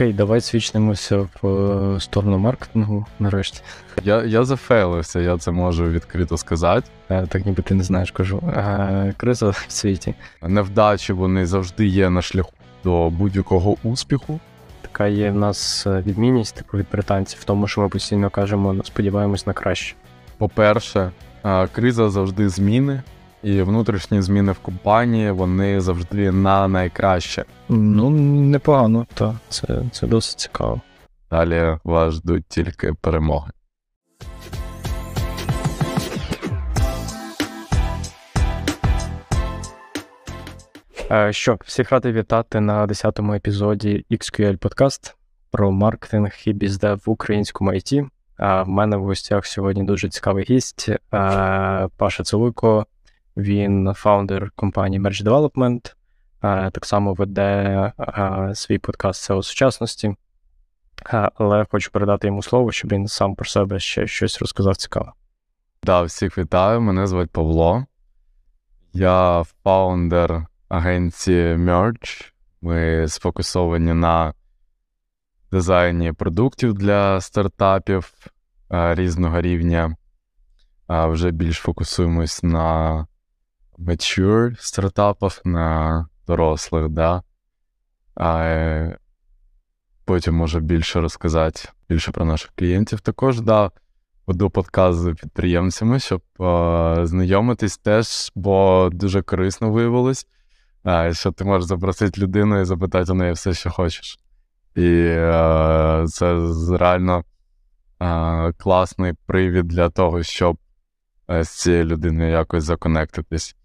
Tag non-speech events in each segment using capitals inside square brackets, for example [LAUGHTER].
Окей, давай свічнимося в е, сторону маркетингу нарешті. Я я зафейлився, я це можу відкрито сказати. Е, так ніби ти не знаєш, кажу. Е, криза в світі. Невдачі вони завжди є на шляху до будь-якого успіху. Така є в нас відмінність типу від британців в тому, що ми постійно кажемо, сподіваємось на краще. По-перше, криза завжди зміни. І внутрішні зміни в компанії вони завжди на найкраще. Ну, непогано, так. Це це досить цікаво. Далі вас ждуть тільки перемоги. Е, що, всіх радий вітати на 10-му епізоді XQL Podcast про маркетинг і біздев в українському IT. В мене в гостях сьогодні дуже цікавий гість е, Паша Целуйко, він фаундер компанії Merge Development, так само веде свій подкаст SEO сучасності. Але хочу передати йому слово, щоб він сам про себе ще щось розказав цікаве. Да, всіх вітаю. Мене звуть Павло. Я фаундер агенції Merge. Ми сфокусовані на дизайні продуктів для стартапів різного рівня. Вже більш фокусуємось на mature стартапах на дорослих, да. А е, потім може більше розказати більше про наших клієнтів. Також, да, веду подкаст з підприємцями, щоб е, знайомитись теж, бо дуже корисно виявилось, е, що ти можеш запросити людину і запитати у неї все, що хочеш. І е, це реально е, класний привід для того, щоб з цією людиною якось законектитись.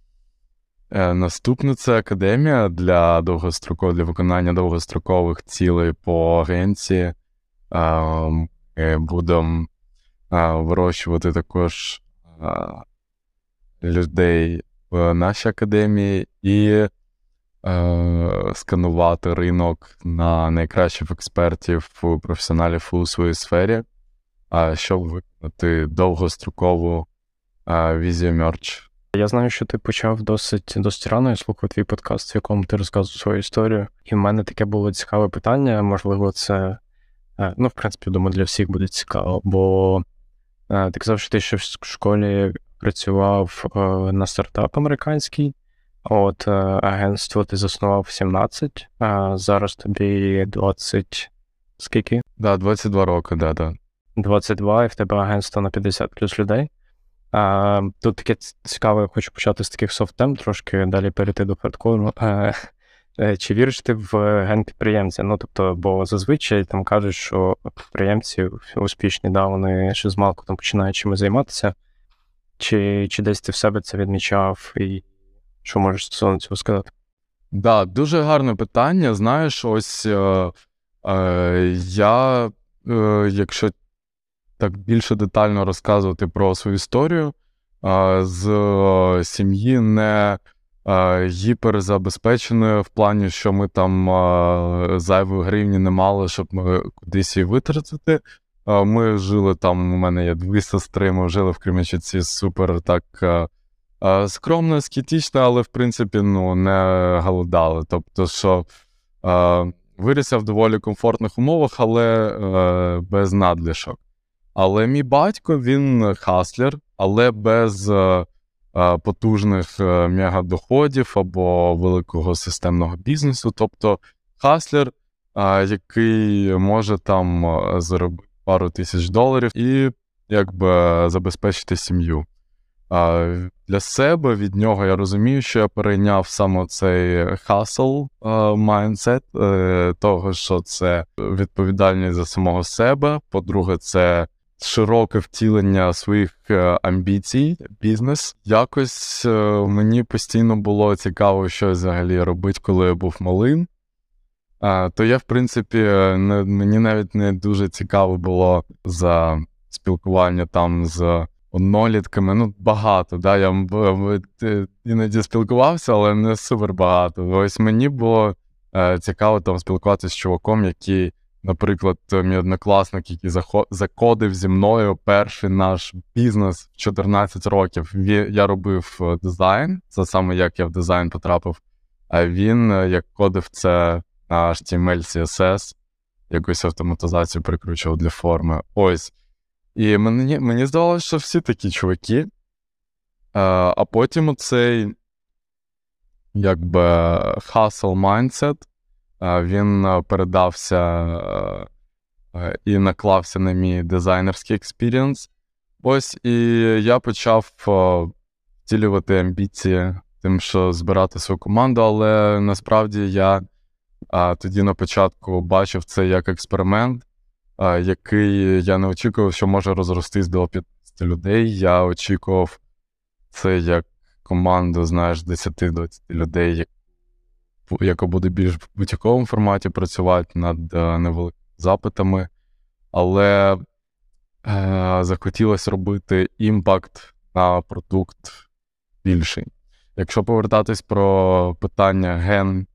Е, наступне це академія для довгостроков, для виконання довгострокових цілей по агенції. Ми будемо вирощувати також людей в нашій академії і сканувати ринок на найкращих експертів професіоналів у своїй сфері, щоб виконати довгострокову візію мерч. Я знаю, що ти почав досить досить рано я слухав твій подкаст, в якому ти розказував свою історію. І в мене таке було цікаве питання. Можливо, це е, ну, в принципі, думаю, для всіх буде цікаво. Бо е, ти казав, що ти ще в школі працював е, на стартап американський. От агентство ти заснував 17, а зараз тобі 20. Скільки? Да, 22 роки, да, да. 22, і в тебе агентство на 50 плюс людей. Тут таке цікаве, хочу почати з таких софт-тем, трошки далі перейти до хардкору. [LAUGHS] Е, чи віриш ти в ген підприємця? Ну, тобто, бо зазвичай там кажуть, що підприємці успішні, да, вони ще з малку там починають чимось займатися. Чи чи десь ти в себе це відмічав, і що можеш стосовно цього сказати? Так, да, дуже гарне питання. Знаєш, ось е, е, я, е, якщо так більше детально розказувати про свою історію з е, сім'ї не гіперзабезпеченою в плані, що ми там зайвої гривні не мали, щоб ми кудись її витратити. Ми жили там, у мене є дві сестри, ми жили в Кременчуці супер так скромно, скітічно, але в принципі ну, не голодали. Тобто, що вирісся в доволі комфортних умовах, але е, без надлишок. Але мій батько він хаслер, але без е, е, потужних е, мегадоходів або великого системного бізнесу. Тобто хаслер, е, який може там е, заробити пару тисяч доларів і якби забезпечити сім'ю. Е, для себе від нього я розумію, що я перейняв саме цей hustle mindset, того, що це відповідальність за самого себе. По-друге, це широке втілення своїх е, амбіцій, бізнес. Якось е, мені постійно було цікаво, що взагалі робити, коли я був малим. То я, в принципі, не, мені навіть не дуже цікаво було за спілкування там з однолітками. Ну, багато. да, Я е, іноді спілкувався, але не супер багато. Ось мені було цікаво там спілкуватися з чуваком, який Наприклад, мій однокласник, який закодив зі мною перший наш бізнес в 14 років. Я робив е, дизайн, це саме як я в дизайн потрапив. А він е, як кодив це на HTML, CSS, якусь автоматизацію прикручував для форми. Ось. І мені мені здавалося, що всі такі чуваки. Е, а потім оцей якби hustle mindset, е, він передався і наклався на мій дизайнерський experience. Ось і я почав втілювати амбіції, тим, що збирати свою команду, але насправді я тоді на початку бачив це як експеримент, який я не очікував, що може розростись до 15 людей. Я очікував це як команду, знаєш, 10-20 людей, яка буде більш в будь-якому форматі працювати над невеликими запитами. Але е, захотілося робити impact на продукт більший. Якщо повертатись про питання ген,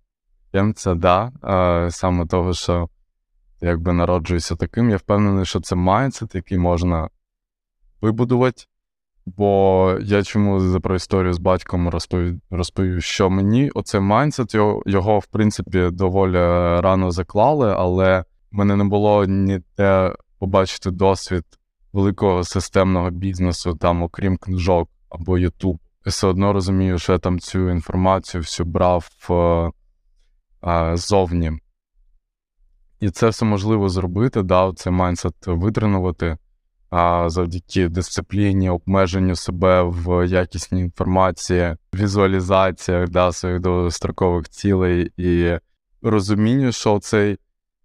ген це да, е, саме того, що якби народжуєшся таким, я впевнений, що це mindset, який можна вибудувати. Бо я чому про історію з батьком розповів, що мені оце mindset, його, його, в принципі, доволі рано заклали, але в мене не було ніде побачити досвід великого системного бізнесу, там, окрім книжок або Ютуб. Все одно розумію, що я там цю інформацію всю брав е, е, зовні. І це все можливо зробити, да, цей майндсет витренувати а, завдяки дисципліні, обмеженню себе в якісній інформації, візуалізаціях да, своїх довгострокових цілей і розумінню, що цей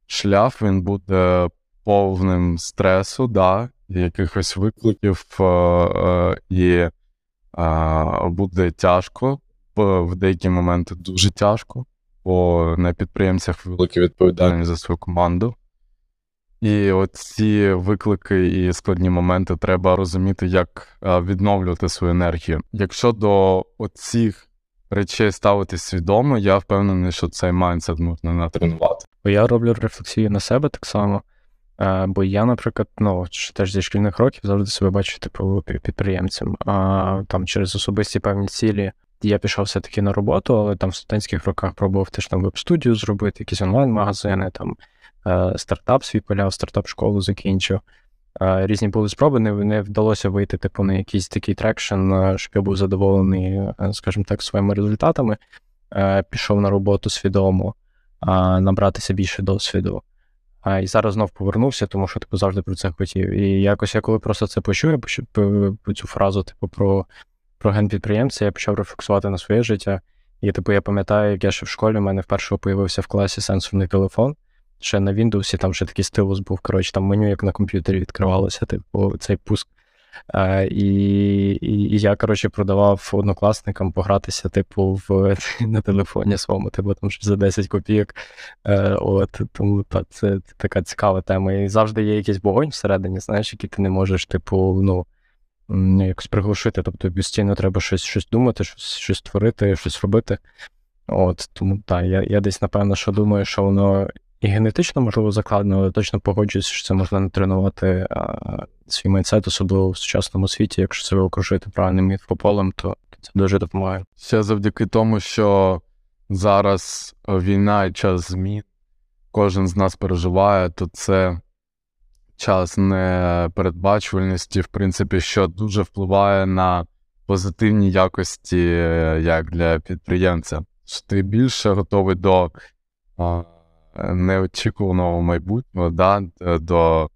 шлях він буде повним стресу, да, якихось викликів, е, е, і буде тяжко, в деякі моменти дуже тяжко, бо на підприємцях велика відповідальність за свою команду. І ці виклики і складні моменти треба розуміти, як відновлювати свою енергію. Якщо до оцих речей ставитись свідомо, я впевнений, що цей mindset можна натренувати. Я роблю рефлексію на себе так само. Бо я, наприклад, ну, теж зі шкільних років завжди себе бачу, типу, підприємцем. А там через особисті певні цілі я пішов все-таки на роботу, але там в студентських роках пробував теж там веб-студію зробити, якісь онлайн-магазини, там е, стартап свій пиляв, стартап-школу закінчив. Різні були спроби, не, не вдалося вийти, типу, на якийсь такий traction, щоб я був задоволений, е, скажімо так, своїми результатами. Е, пішов на роботу свідомо, набратися більше досвіду. І зараз знов повернувся, тому що типу завжди про це хотів. І якось я коли просто це почув, я почув цю фразу, типу, про про ген підприємця, я почав рефлексувати на своє життя. І, типу, я пам'ятаю, як я ще в школі, у мене вперше появився в класі сенсорний телефон. Ще на Windows, там ще такий стилус був. Коротше, там меню, як на комп'ютері відкривалося, типу, цей пуск. Е, і, і, я, коротше, продавав однокласникам погратися, типу, в, [LAUGHS] на телефоні своєму, типу, там щось за 10 копійок. Е, от, Тому та, це така цікава тема. І завжди є якийсь вогонь всередині, знаєш, який ти не можеш, типу, ну. Якось приглушити, тобто постійно треба щось щось думати, щось щось творити, щось робити. От, Тому так, я я десь, напевно, що думаю, що воно і генетично, можливо, закладено, але точно погоджуюся, що це можна натренувати а, свій майндсет, особливо в сучасному світі. Якщо це окружити правильним інфополем, то це дуже допомагає. Ще завдяки тому, що зараз війна і час змін, кожен з нас переживає, то це час непередбачувальності, в принципі, що дуже впливає на позитивні якості як для підприємця. Що ти більше готовий до неочікуваного майбутнього, да, до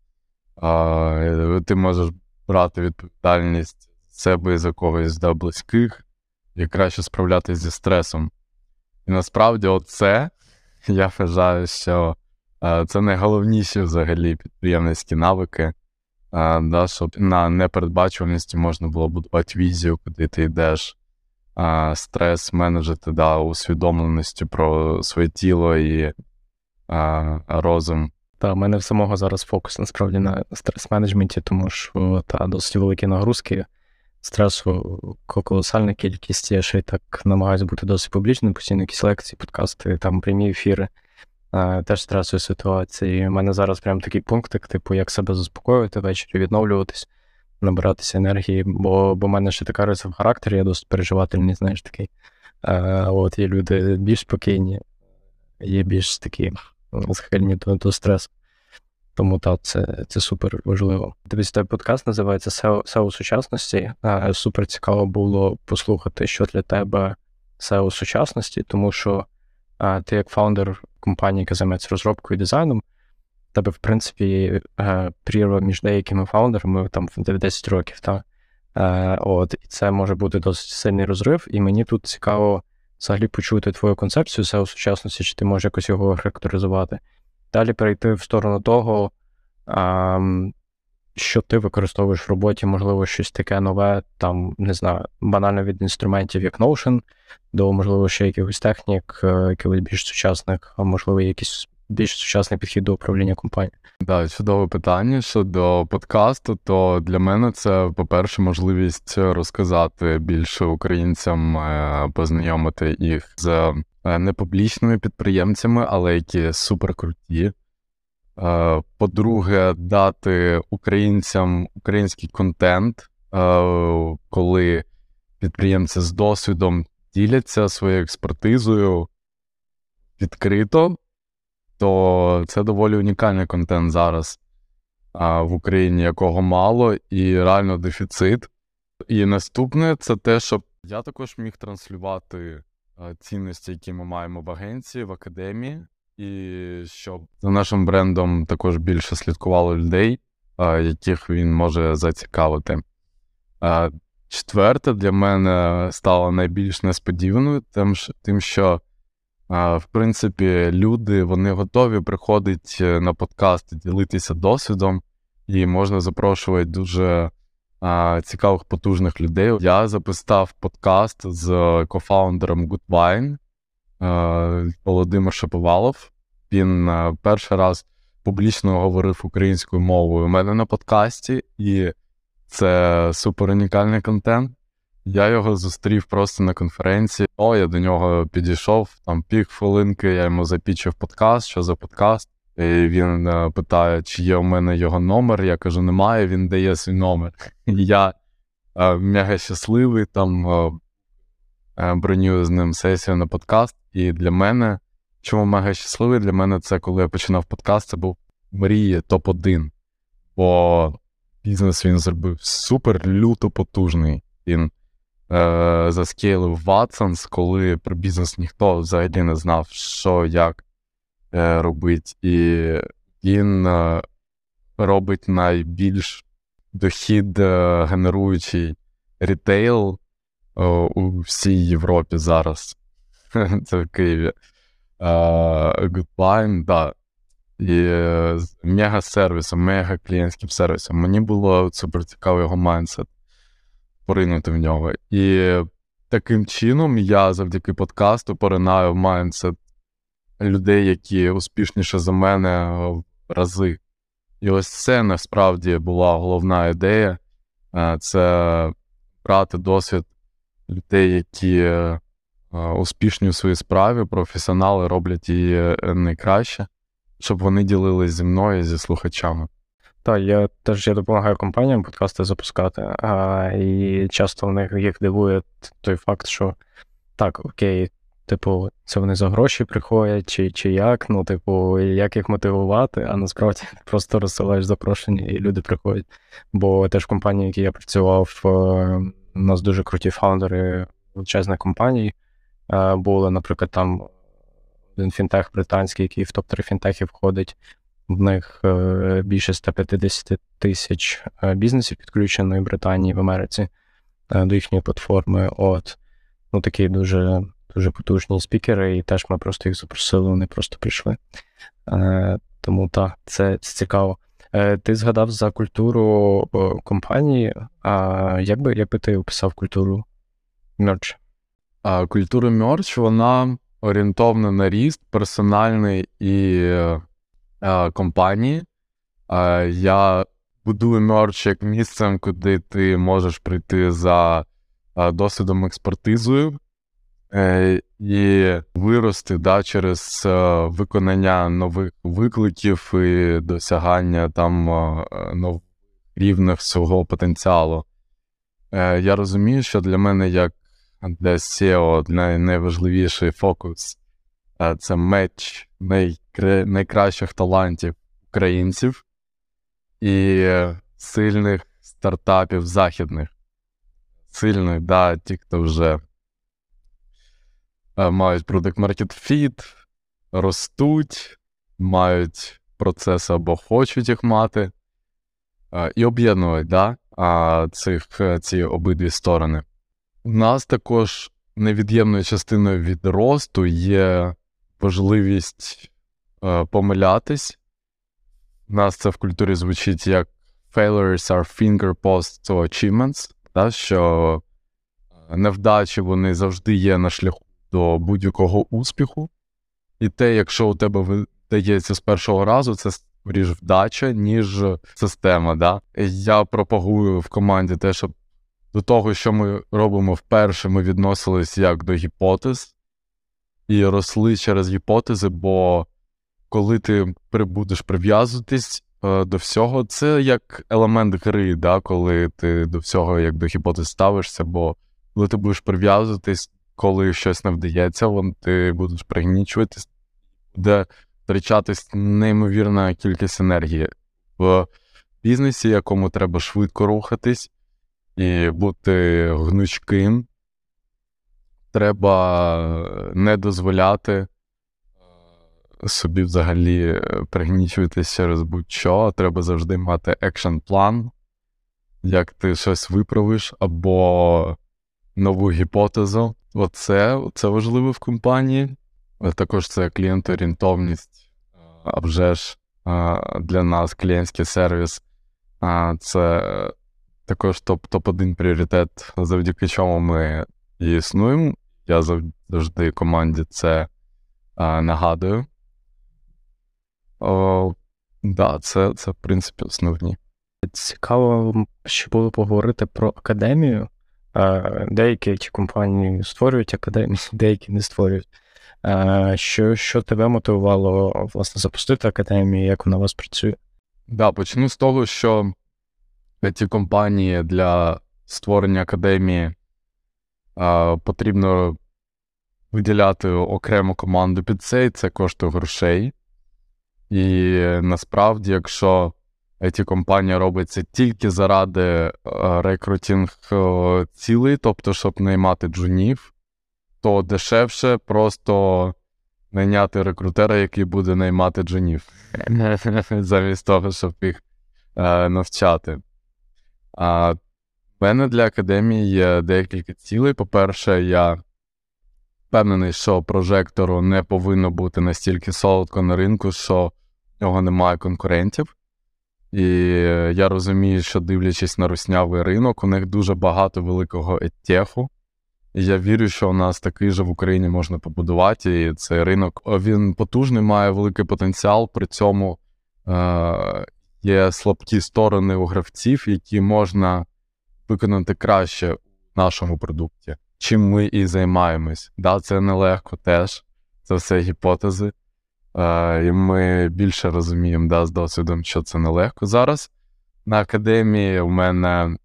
а, ти можеш брати відповідальність себе з якогось да, близьких і краще справлятися зі стресом. І насправді, оце [LAUGHS] я вважаю, що а, це найголовніші взагалі підприємницькі навики, а, да, щоб на непередбачуваності можна було будувати візію, куди ти йдеш. Стрес менеджити да, усвідомленості про своє тіло і а, розум. Та, в мене в самого зараз фокус насправді на стрес-менеджменті, тому що та досить великі нагрузки, стресу, колосальна кількість. Я ще й так намагаюся бути досить публічним, постійно якісь лекції, подкасти, там прямі ефіри. Теж стресові ситуації. У мене зараз прям такий пунктик, типу, як себе заспокоювати ввечері, відновлюватись, набиратися енергії, бо бо в мене ще така риса в характері, я досить переживательний, знаєш, такий. От є люди більш спокійні, є більш такі схильні до, стресу. Тому так, це це супер важливо. Дивіться, той подкаст називається SEO, сучасності. Супер цікаво було послухати, що для тебе SEO сучасності, тому що а, ти, як фаундер компанії, яка займається розробкою і дизайном, тебе, в принципі, прірва між деякими фаундерами там в 10 років. Та? От, І це може бути досить сильний розрив, і мені тут цікаво взагалі почути твою концепцію SEO сучасності, чи ти можеш якось його характеризувати. Далі перейти в сторону того, що ти використовуєш в роботі, можливо, щось таке нове, там, не знаю, банально від інструментів, як Notion, до, можливо, ще якихось технік, е, якихось більш сучасних, а можливо, якийсь більш сучасний підхід до управління компанією. Да, чудове питання щодо подкасту, то для мене це, по-перше, можливість розказати більше українцям, е, познайомити їх з е, непублічними підприємцями, але які суперкруті. Е, по-друге, дати українцям український контент, коли підприємці з досвідом діляться своєю експертизою відкрито то це доволі унікальний контент зараз а, в Україні, якого мало, і реально дефіцит. І наступне це те, щоб я також міг транслювати цінності, які ми маємо в агенції, в академії, і щоб за нашим брендом також більше слідкувало людей, яких він може зацікавити. Четверте для мене стало найбільш несподіваною, тим, що в принципі, люди вони готові приходити е, на подкаст ділитися досвідом, і можна запрошувати дуже цікавих потужних людей. Я записав подкаст з кофаундером Goodwine Володимир Шаповалов. Він а, перший раз публічно говорив українською мовою у мене на подкасті, і це супер унікальний контент. Я його зустрів просто на конференції. О, я до нього підійшов, там пів хвилинки, я йому запічив подкаст, що за подкаст. І Він е, питає, чи є у мене його номер. Я кажу, немає, він дає свій номер. [LAUGHS] Я е, мега щасливий, там е, бронюю з ним сесію на подкаст. І для мене, чому мега щасливий, для мене це коли я починав подкаст, це був мрії топ-1. Бо бізнес він зробив супер люто потужний. Він заскейлив Watsons, коли про бізнес ніхто взагалі не знав, що як е, робить. І він е, робить найбільш дохід е, генеруючий рітейл е, у всій Європі зараз. [LAUGHS] Це в Києві. Goodwine, да. І мега-сервісом, мега-клієнтським сервісом. Мені було супер цікавий його mindset поринути в нього. І таким чином я завдяки подкасту поринаю в mindset людей, які успішніше за мене в рази. І ось це насправді була головна ідея е, це брати досвід людей, які е, успішні у своїй справі, професіонали роблять її е, найкраще, щоб вони ділились зі мною зі слухачами. Так, я теж я допомагаю компаніям подкасти запускати, а, і часто в них їх дивує той факт, що так, окей, типу, це вони за гроші приходять, чи чи як, ну, типу, як їх мотивувати, а насправді просто розсилаєш запрошення, і люди приходять. Бо теж в компанії, в якій я працював, е, у нас дуже круті фаундери величезних компаній. Е, були, наприклад, там один фінтех британський, який в топ-3 фінтехів входить. В них е, більше 150 тисяч е, бізнесів підключеної Британії в Америці е, до їхньої платформи. От ну такі дуже дуже потужні спікери, і теж ми просто їх запросили, вони просто прийшли. Тому так, це, це цікаво. Ти згадав за культуру компанії. А як би як би ти описав культуру мерч? Культура мерч, вона орієнтована на ріст, персональний і компанії. Е, я будую мерч як місцем, куди ти можеш прийти за е, досвідом експертизою і вирости да, через виконання нових викликів і досягання там нових рівних свого потенціалу. Я розумію, що для мене, як для SEO, найважливіший фокус це меч найкращих талантів українців і сильних стартапів західних. Сильних, да, ті, хто вже е, мають product market fit, ростуть, мають процеси або хочуть їх мати, е, і об'єднують да, цих, ці обидві сторони. У нас також невід'ємною частиною від росту є важливість е, помилятись. У нас це в культурі звучить як failures are fingerposts to achievements, да, що е, невдачі вони завжди є на шляху до будь-якого успіху. І те, якщо у тебе вдається з першого разу, це скоріш вдача, ніж система. Да? Я пропагую в команді те, щоб до того, що ми робимо вперше, ми відносились як до гіпотез і росли через гіпотези, бо коли ти будеш прив'язуватись е, до всього, це як елемент гри, да, коли ти до всього як до гіпотез ставишся, бо коли ти будеш прив'язуватись, коли щось не вдається, вон, ти будеш пригнічуватись, буде втрачатись неймовірна кількість енергії в бізнесі, якому треба швидко рухатись і бути гнучким. Треба не дозволяти е, собі взагалі е, пригнічуватися через будь-що. Треба завжди мати екшн план, як ти щось виправиш, або нову гіпотезу. Оце це важливо в компанії. Також це клієнторієнтовність, а вже ж для нас клієнтський сервіс. Це також топ-1 пріоритет, завдяки чому ми існуємо. Я завжди команді це нагадую. О, да, це, це, в принципі, основні. Цікаво, ще було поговорити про академію. Деякі ті компанії створюють академії, [LAUGHS] деякі не створюють. Що що тебе мотивувало власне запустити академію, як вона у вас працює? Да, почну з того, що ці компанії для створення академії а, потрібно виділяти окрему команду під це, і це коштує грошей. І насправді, якщо ці компанія робиться тільки заради рекрутінг цілей, тобто, щоб наймати джунів, то дешевше просто найняти рекрутера, який буде наймати джунів, [LAUGHS] замість того, щоб їх навчати. А в мене для академії є декілька цілей. По-перше, я впевнений, що прожектору не повинно бути настільки солодко на ринку, що в нього немає конкурентів. І я розумію, що дивлячись на руснявий ринок, у них дуже багато великого еттеху. І я вірю, що у нас такий же в Україні можна побудувати. І цей ринок він потужний, має великий потенціал. При цьому е- є слабкі сторони у гравців, які можна виконати краще в нашому продукті, чим ми і займаємось. Да, Це нелегко теж, це все гіпотези. Е, І ми більше розуміємо да, з досвідом, що це нелегко. Зараз на академії у мене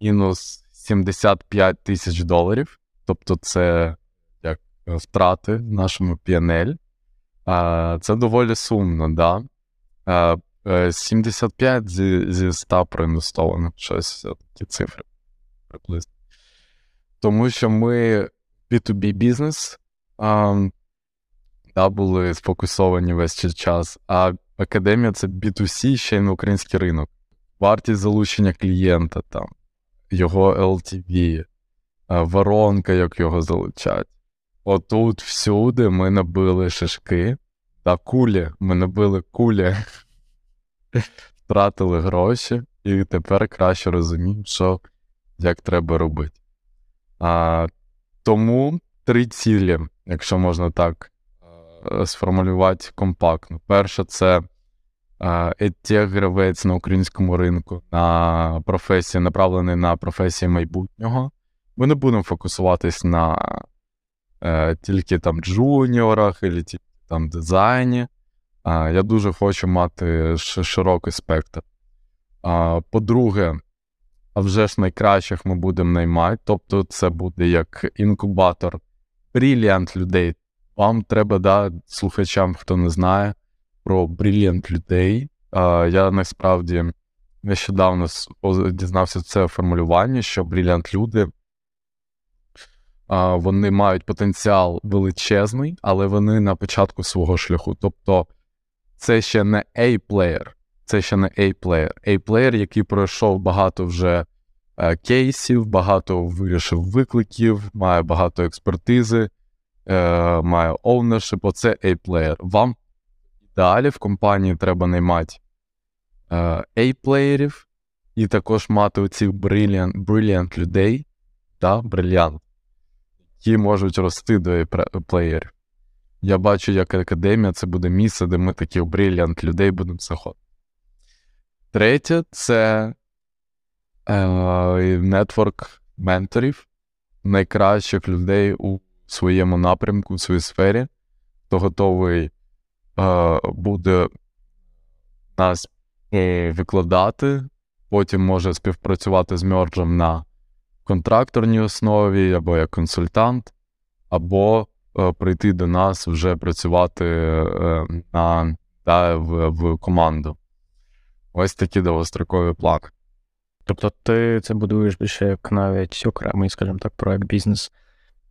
мінус 75 тисяч доларів, тобто це як втрати в нашому PNL. Е, Це доволі сумно. да. Е, 75 е, зі, зі 100 проінвестовано. Щось такі цифри приблизно. Тому що ми B2B бізнес да, були сфокусовані весь час, а академія це B2C ще й на український ринок. Вартість залучення клієнта, там, його LTV, воронка, як його залучать. Отут всюди ми набили шишки, та кулі, ми набили кулі [LAUGHS] втратили гроші, і тепер краще розуміємо, що як треба робити. А, Тому три цілі, якщо можна так е, сформулювати компактно. Перше, це етєк гравець на українському ринку, на професії, направлений на професії майбутнього. Ми не будемо фокусуватись на е, тільки там джуніорах, або тільки там дизайні. Я дуже хочу мати широкий спектр. По-друге, а вже ж найкращих ми будемо наймати. Тобто, це буде як інкубатор бріліант людей. Вам треба да, слухачам, хто не знає про бріліант людей. Я насправді нещодавно дізнався це формулювання, що брілянт люди вони мають потенціал величезний, але вони на початку свого шляху. Тобто це ще не A-плеєр, це ще не A-плеєр. A-плеєр, який пройшов багато вже е, кейсів, багато вирішив викликів, має багато експертизи, е, має ownership, оце A-плеєр. Вам ідеалі в компанії треба наймати е, A-плеєрів і також мати оцих brilliant, brilliant людей, да, брильянт, які можуть рости до A-плеєрів. Я бачу, як академія це буде місце, де ми таких брилянт людей будемо заходити. Третє це нетворк менторів, найкращих людей у своєму напрямку, у своїй сфері, хто готовий е, буде нас викладати, потім може співпрацювати з мерджем на контракторній основі, або як консультант, або е, прийти до нас вже працювати е, на, да, в, в команду. Ось такі довгострокові плани. Тобто ти це будуєш більше як навіть окремий, скажімо так, проект бізнес,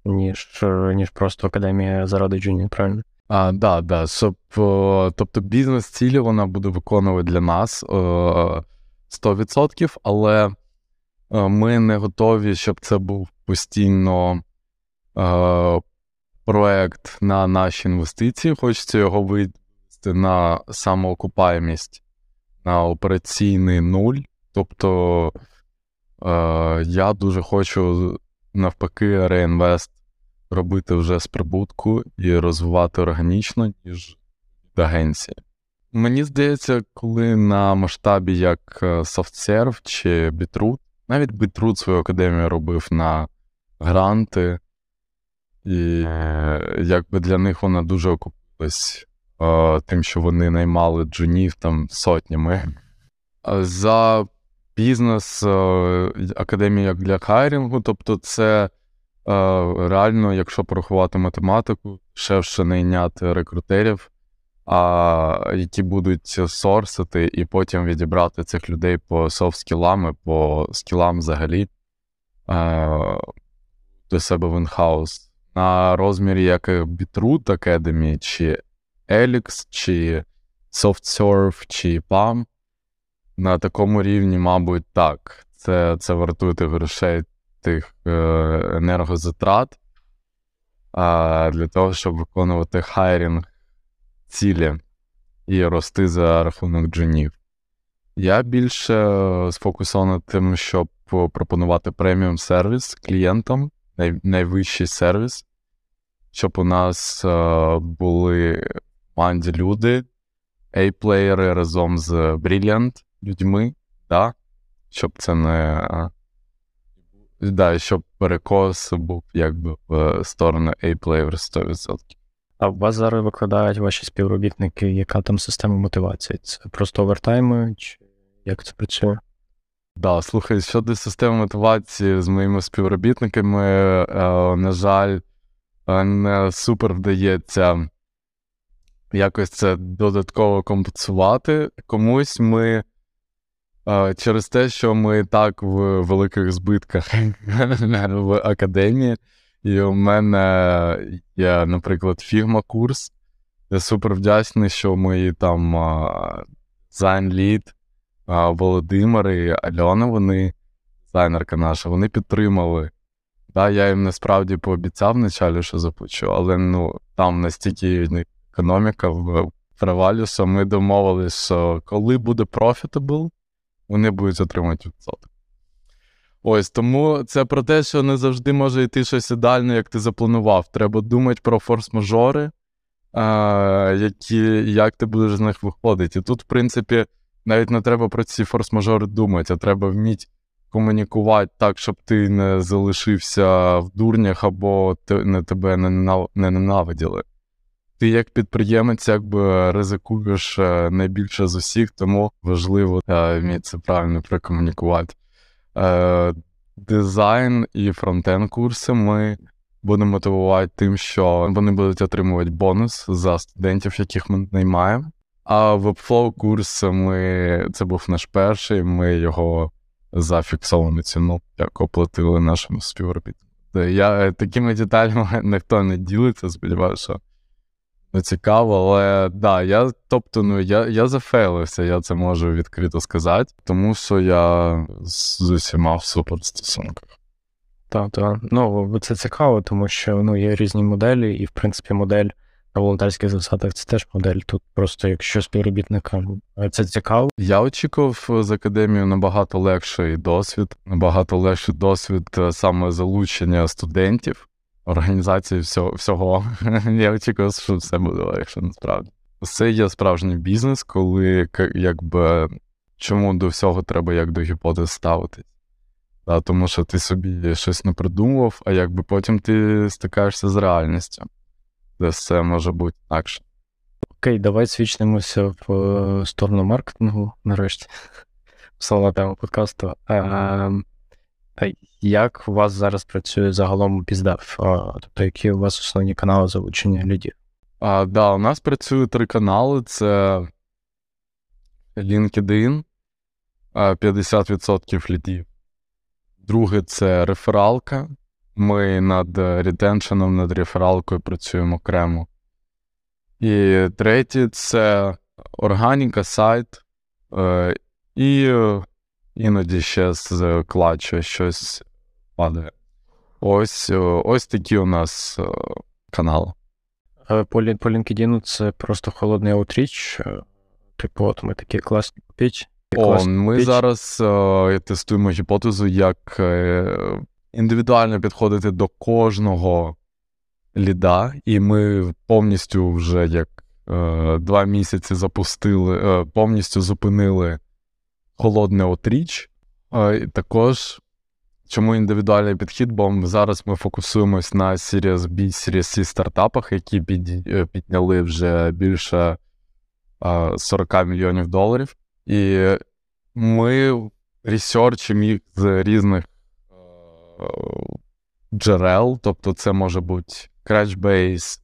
ніж ніж просто академія заради джуні, правильно? А, да, да. Тобто бізнес-цілі вона буде виконувати для нас 100%, але Е, ми не готові, щоб це був постійно е, проект на наші інвестиції. Хочеться його вивести на самоокупаємість на операційний нуль. Тобто е, я дуже хочу навпаки реінвест робити вже з прибутку і розвивати органічно, ніж від агенції. Мені здається, коли на масштабі як SoftServe чи Bitroot навіть Бітрут свою академію робив на гранти, і якби для них вона дуже окупилась е, тим, що вони наймали джунів там сотнями. За бізнес е, академія як для хайрінгу, тобто це е, реально, якщо порахувати математику, шевше найняти рекрутерів а, які будуть сорсити, і потім відібрати цих людей по софт-скілам і по скілам взагалі до себе в інхаус. На розмірі як Bitroot Academy, чи Elix, чи SoftServe, чи PAM. На такому рівні, мабуть, так. Це це вартує тих грошей тих е, енергозатрат а, для того, щоб виконувати хайрінг цілі і рости за рахунок джунів. Я більше сфокусований тим, щоб пропонувати преміум сервіс клієнтам, най- найвищий сервіс, щоб у нас е, були команді люди, A-плеєри разом з Brilliant людьми, да? щоб це не. Да, щоб перекос був якби в сторону A-плеєр 100%. А у вас зараз викладають ваші співробітники, яка там система мотивації? Це просто овертайми, чи як це працює? Да, слухай, щодо системи мотивації з моїми співробітниками, е, на жаль, е, не супер вдається якось це додатково компенсувати. Комусь ми е, через те, що ми так в великих збитках [LAUGHS] в академії. І у мене є, наприклад, фігма курс. Я супер вдячний, що мої там дизайн-лід, Володимир і Альона, вони, дизайнерка наша, вони підтримали. Да, Я їм насправді пообіцяв вначалі, що заплачу, але ну, там настільки економіка в провалі, ми домовилися, що коли буде profitable, вони будуть отримати відсоток. Ось тому це про те, що не завжди може йти щось ідеально, як ти запланував. Треба думати про форс-мажори, а, які, як ти будеш з них виходити. І тут, в принципі, навіть не треба про ці форс-мажори думати, а треба вміти комунікувати так, щоб ти не залишився в дурнях або не тебе не ненавиділи. Ти як підприємець якби ризикуєш е, найбільше з усіх, тому важливо е, вміти це правильно прокомунікувати. Е, дизайн і фронтенд курси ми будемо мотивувати тим, що вони будуть отримувати бонус за студентів, яких ми наймаємо. А Webflow курс ми це був наш перший. Ми його за фіксовану ціну як оплатили нашому співробітнику. Я такими деталями [LAUGHS] ніхто не ділиться, сподіваюся, не цікаво, але да, я тобто, ну я я зафейлився, я це можу відкрито сказати, тому що я з усіма в супер стосунках. Так, так. Ну, це цікаво, тому що ну, є різні моделі, і, в принципі, модель на волонтерських засадах це теж модель. Тут просто якщо співробітникам це цікаво. Я очікував з академією набагато легший досвід, набагато легший досвід е, саме залучення студентів організації всього. всього. [LAUGHS] Я очікував, що все буде легше, насправді. Це є справжній бізнес, коли якби чому до всього треба як до гіпотез ставитись. Да, Тому що ти собі щось не придумував, а якби потім ти стикаєшся з реальністю, де все може бути інакше. Окей, давай свічнемося в е, сторону маркетингу нарешті. [LAUGHS] Основна тема подкасту. Ем, як у вас зараз працює загалом біздев? Тобто, які у вас основні канали залучення лідів? А, Да, у нас працює три канали: це LinkedIn, 50% лідів. Друге це рефералка. Ми над ретеншеном, над рефералкою працюємо окремо. І третє це органіка, сайт. Е, і іноді ще з клатчу щось падає. Ось ось такі у нас е, канали. По по LinkedIn це просто холодний аутріч. Е, типу, от ми такі класні купіть. О, Ми купіть. зараз е, тестуємо гіпотезу, як е, індивідуально підходити до кожного ліда, і ми повністю вже як е, два місяці запустили, е, повністю зупинили холодне отріч. Е, також чому індивідуальний підхід? Бо зараз ми фокусуємось на Series B, Series C стартапах, які е, підняли вже більше 40 е, мільйонів доларів. І ми ресерчимо їх з різних джерел, тобто це може бути Crunchbase,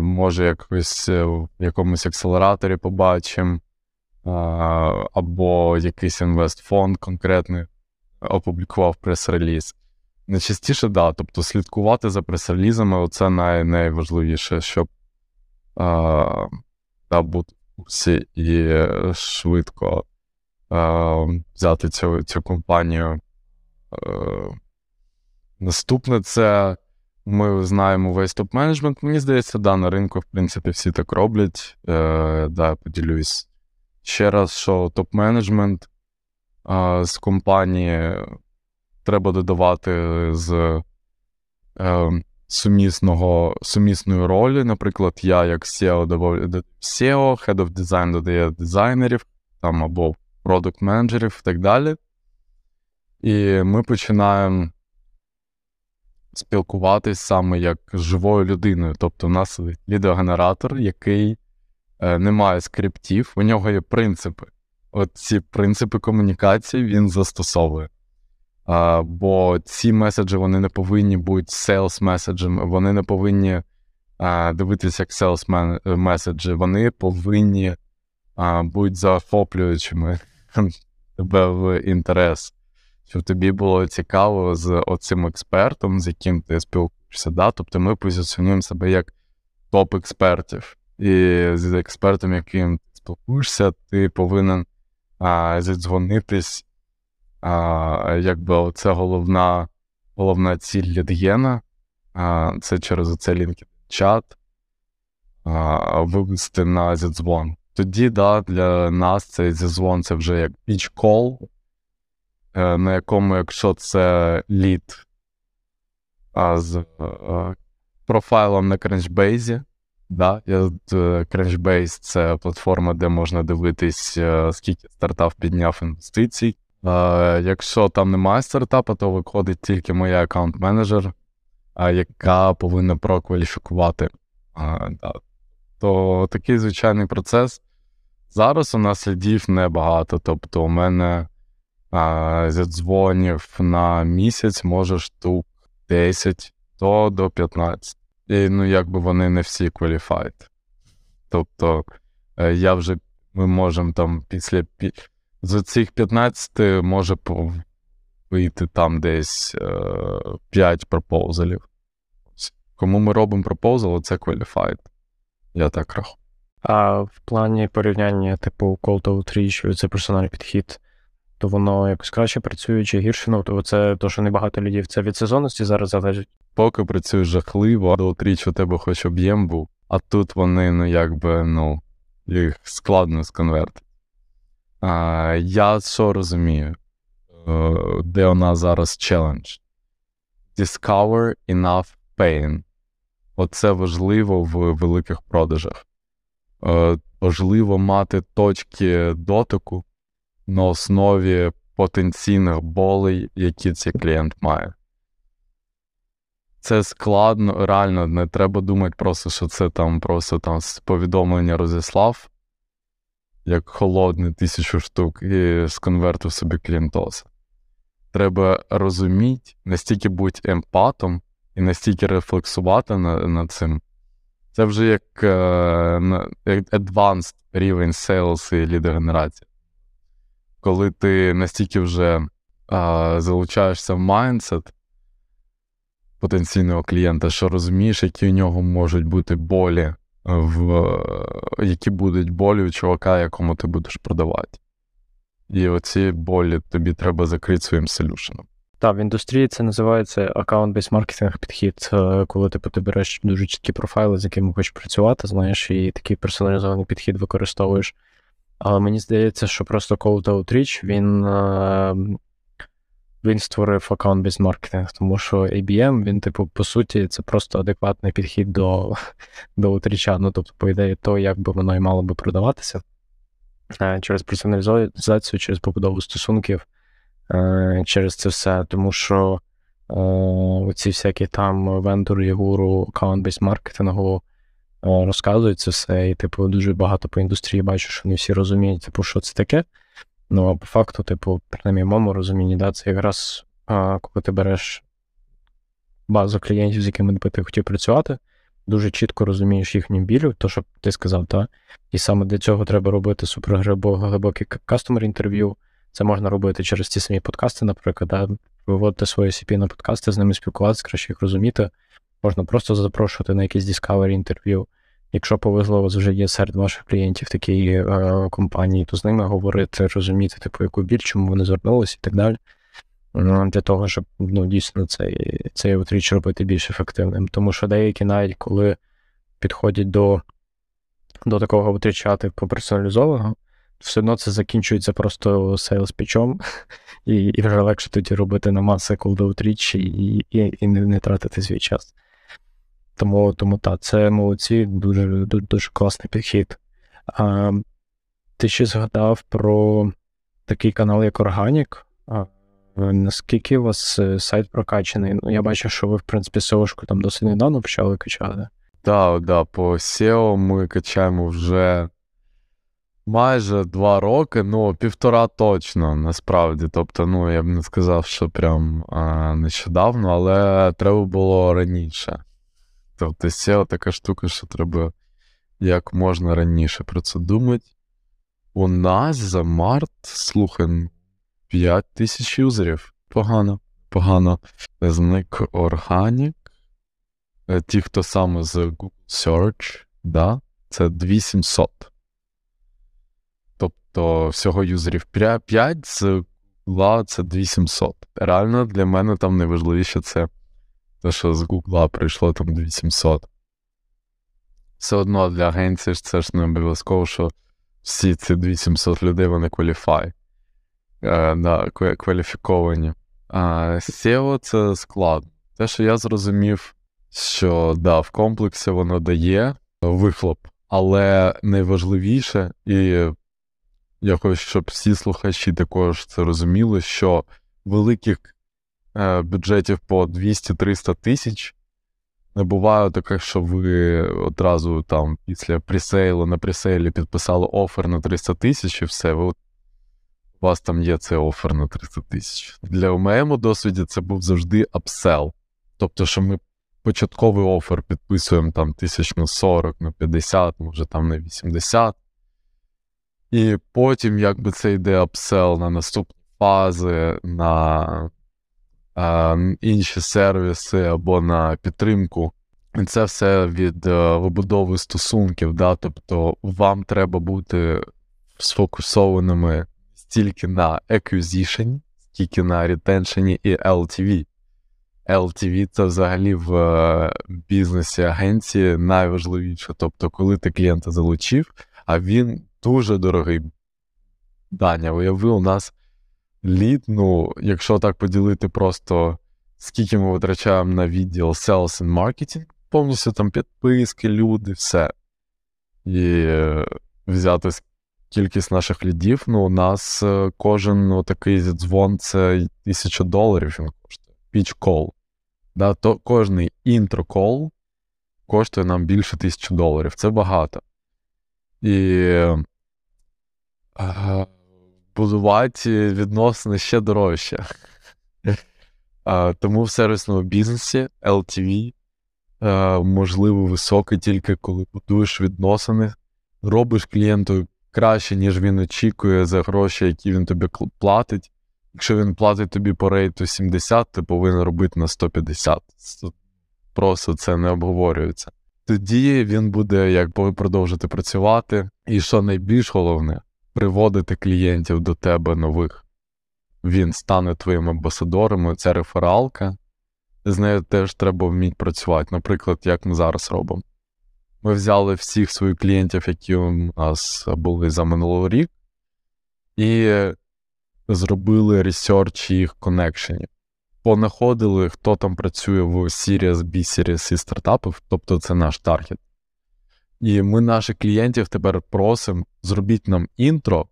може якось в якомусь акселераторі побачимо або якийсь інвестфонд конкретний опублікував прес-реліз. Найчастіше, да, тобто слідкувати за прес-релізами це най- найважливіше, щоб а, да, бути в курсі і швидко а, взяти цю цю компанію. А, наступне це ми знаємо весь топ-менеджмент. Мені здається, да, на ринку, в принципі, всі так роблять. Е, да, Поділюсь ще раз, що топ-менеджмент а, з компанії треба додавати з е, сумісного, сумісної ролі. Наприклад, я як SEO додаю SEO, Head of Design додає дизайнерів там або продукт менеджерів і так далі. І ми починаємо спілкуватись саме як живою людиною. Тобто, у нас лідогенератор, який немає скриптів, у нього є принципи. От ці принципи комунікації він застосовує. А, Бо ці меседжі вони не повинні бути sales меседжами вони не повинні а, дивитися як sales меседжі, вони повинні а, бути захоплюючими [LAUGHS] тебе в інтерес. Щоб тобі було цікаво з оцим експертом, з яким ти спілкуєшся. Да? Тобто ми позиціонуємо себе як топ-експертів. І з експертом, яким ти спілкуєшся, ти повинен а, задзвонитись. А, Якби це головна головна ціль лідгена, а, це через оце LinkedIn чат вивести на зідзвон. Тоді, да, для нас цей зідзвон це вже як pitch call, е, на якому, якщо це лід з а, профайлом на Crunchbase, Да, я Crunchbase — це платформа, де можна дивитись, е, скільки стартап підняв інвестицій. Якщо там немає стартапа, то виходить тільки моя аккаунт-менеджер, яка повинна прокваліфікувати. Да. То такий звичайний процес. Зараз у нас лідів небагато. Тобто, у мене зі дзвонів на місяць може штук 10 то до 15. І ну, якби вони не всі qualified. Тобто Е, Я вже ми можемо там після пі- з цих 15 може вийти там десь е, 5 пропозалів. Кому ми робимо пропозал, це qualified. Я так рахую. А в плані порівняння, типу, Cold Outreach, це персональний підхід, то воно якось краще працює чи гірше? Ну, то це то, що небагато людей. Це від сезонності зараз залежить. Поки працюєш жахливо, до тріч у тебе хоч об'єм був, а тут вони, ну, якби, ну, їх складно сконвертити. А, я що розумію, е, де у нас зараз челендж? Discover enough pain. Оце важливо в великих продажах. Е, важливо мати точки дотику на основі потенційних болей, які цей клієнт має. Це складно, реально, не треба думати просто, що це там просто там повідомлення розіслав, як холодний тисячу штук, і сконвертив собі клієнтоса. Треба розуміти, настільки бути емпатом і настільки рефлексувати над, над цим. Це вже як, е, advanced рівень sales і лідогенерації. Коли ти настільки вже е, залучаєшся в майндсет потенційного клієнта, що розумієш, які у нього можуть бути болі, в, які будуть болі у чувака, якому ти будеш продавати. І оці болі тобі треба закрити своїм солюшеном. Так, в індустрії це називається аккаунт-based маркетинг підхід, е, коли типу, ти береш дуже чіткі профайли, з якими хочеш працювати, знаєш, і такий персоналізований підхід використовуєш. Але мені здається, що просто Cold Outreach, він, е, він створив account-based маркетинг, тому що ABM, він, типу, по суті, це просто адекватний підхід до, [LAUGHS] до аутріча. Ну, тобто, по ідеї, то, як би воно і мало би продаватися е, через персоналізацію, через побудову стосунків е, через це все, тому що оці всякі там вендори, гуру, account-based маркетингу е, розказують це все, і, типу, дуже багато по індустрії бачу, що не всі розуміють, типу, що це таке. Ну, а по факту, типу, принаймні, моєму розумінні, да, це якраз е, коли ти береш базу клієнтів, з якими би ти хотів працювати, дуже чітко розумієш їхню білю, то, що ти сказав, так. І саме для цього треба робити суперглибокі кастомер інтерв'ю. Це можна робити через ті самі подкасти, наприклад, да? виводити свої CP на подкасти, з ними спілкуватися, краще їх розуміти. Можна просто запрошувати на якісь Discovery інтерв'ю. Якщо повезло, у вас вже є серед ваших клієнтів такі е, компанії, то з ними говорити, розуміти, типу, яку біль, чому вони звернулися і так далі. Ну, Для того, щоб ну, дійсно цей, цей отріч робити більш ефективним. Тому що деякі навіть коли підходять до, до такого отріча, типу персоналізованого, все одно це закінчується просто сейлс пічом, [LAUGHS] і, і вже легше тоді робити на маси cold і, і, і не, не тратити свій час. Тому, тому так, це молодці, дуже, дуже, класний підхід. А, ти ще згадав про такий канал, як Органік. Наскільки у вас е, сайт прокачаний? Ну, я бачу, що ви, в принципі, SEO-шку там досить недавно почали качати. Так, да, по SEO ми качаємо вже майже два роки, ну, півтора точно, насправді. Тобто, ну, я б не сказав, що прям а, нещодавно, але треба було раніше. Тобто, SEO така штука, що треба як можна раніше про це думати. У нас за март, слухай, 5 тисяч юзерів. Погано, погано. Зник Organic. Е, Ті, хто саме з Google Search, да, це 2700. Тобто всього юзерів 5 з Google це 2700. Реально для мене там найважливіше це те, що з Google прийшло там 2700. Все одно для агенції ж це ж не обов'язково, що всі ці 2700 людей вони кваліфай. Е, да, кваліфіковані. А SEO це складно. Те, що я зрозумів, що да, в комплексі воно дає вихлоп, але найважливіше, і я хочу, щоб всі слухачі також це розуміли, що великих бюджетів по 200-300 тисяч не буває таке, що ви одразу там після пресейлу на пресейлі підписали офер на 300 тисяч і все, ви, у вас там є цей офер на 300 тисяч. В моєму досвіді це був завжди upsell. Тобто, що ми початковий офер підписуємо там тисяч на 40, на 50, може там на 80. І потім, якби це йде апсел на наступні фази, на е, інші сервіси або на підтримку. І це все від е, вибудови стосунків. Да? Тобто вам треба бути сфокусованими стільки на acquisition, стільки на retention і LTV. LTV це взагалі в е, бізнесі агенції найважливіше. Тобто, коли ти клієнта залучив, а він дуже дорогий. Даня, уяви, у нас лід, ну, якщо так поділити просто, скільки ми витрачаємо на відділ Sales and Marketing, повністю там підписки, люди, все. І е, взяти кількість наших лідів, ну, у нас е, кожен ну, такий дзвон це тисяча доларів він коштує. Call. Да, то Кожний інтро-кол коштує нам більше тисячі доларів. Це багато. І а, будувати відносини ще дорожче. Тому в сервісному бізнесі LTV можливо високий тільки коли будуєш відносини, робиш клієнту краще, ніж він очікує за гроші, які він тобі платить. Якщо він платить тобі по рейту 70, ти повинен робити на 150. Просто це не обговорюється. Тоді він буде як продовжити працювати. І що найбільш головне, приводити клієнтів до тебе нових. Він стане твоїм амбасадором, це рефералка. З нею теж треба вміти працювати. Наприклад, як ми зараз робимо. Ми взяли всіх своїх клієнтів, які у нас були за минулий рік, і зробили research їх коннекшенів. Понаходили, хто там працює в Series B, Series C стартапів, тобто це наш target. І ми наших клієнтів тепер просимо, зробіть нам intro,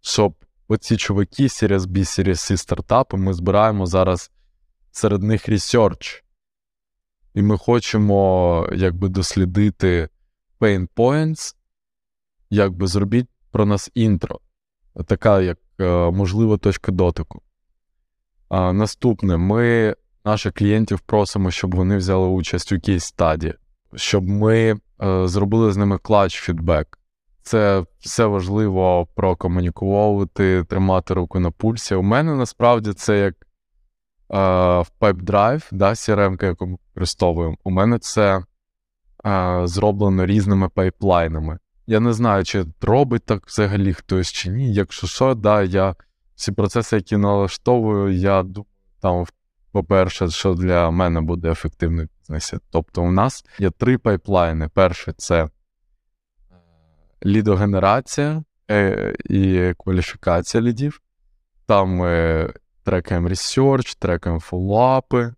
щоб оці чуваки Series B, Series C стартапи, ми збираємо зараз серед них research. І ми хочемо якби дослідити pain points, якби зробіть про нас intro. Така, як е, можлива точка дотику. А, Наступне, ми наших клієнтів просимо, щоб вони взяли участь у кейс стаді, щоб ми зробили з ними клач фідбек. Це все важливо прокомунікувати, тримати руку на пульсі. У мене насправді це як е, в PipeDrive, да, CRM, яку ми використовуємо. У мене це е, зроблено різними пайплайнами. Я не знаю, чи робить так взагалі хтось чи ні. Якщо що, да, я всі процеси, які налаштовую, я думаю, там, по-перше, що для мене буде ефективно в бізнесі. Тобто, у нас є три пайплайни. Перше, це е, лідогенерація е, і кваліфікація лідів. Там ми трекаємо research, трекаємо фоллоапи.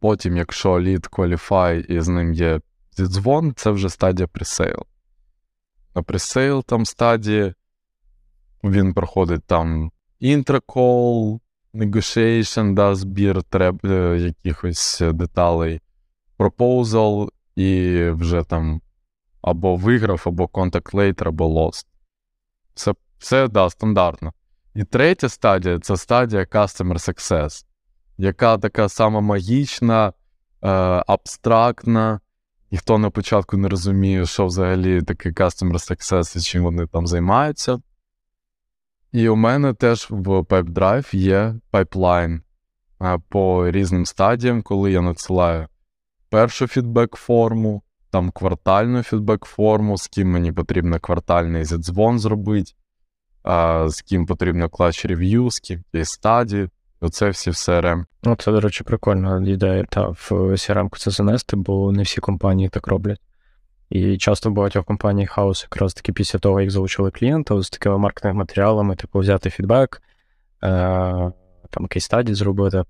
Потім, якщо лід кваліфай і з ним є дзвон, це вже стадія presale. На presale там стадії він проходить там intro call, negotiation, да, збір треб, е, якихось деталей, proposal, і вже там або виграв, або contact later, або lost. Це все да, стандартно. І третя стадія це стадія Customer Success, яка така сама магічна, е, абстрактна. Ніхто на початку не розуміє, що взагалі таке Customer Success і чим вони там займаються. І у мене теж в PipeDrive є пайплайн по різним стадіям, коли я надсилаю першу фідбек-форму, там квартальну фідбек-форму, з ким мені потрібно квартальний зідзвон зробити, з ким потрібно клач рев'ю, з ким є стадії. Оце всі в CRM. Ну, це, до речі, прикольна ідея та в CRM це занести, бо не всі компанії так роблять. І часто в багатьох компаній хаос якраз таки після того, як залучили клієнта, з такими маркетинг матеріалами, типу взяти фідбек, е, там якийсь стадій зробити.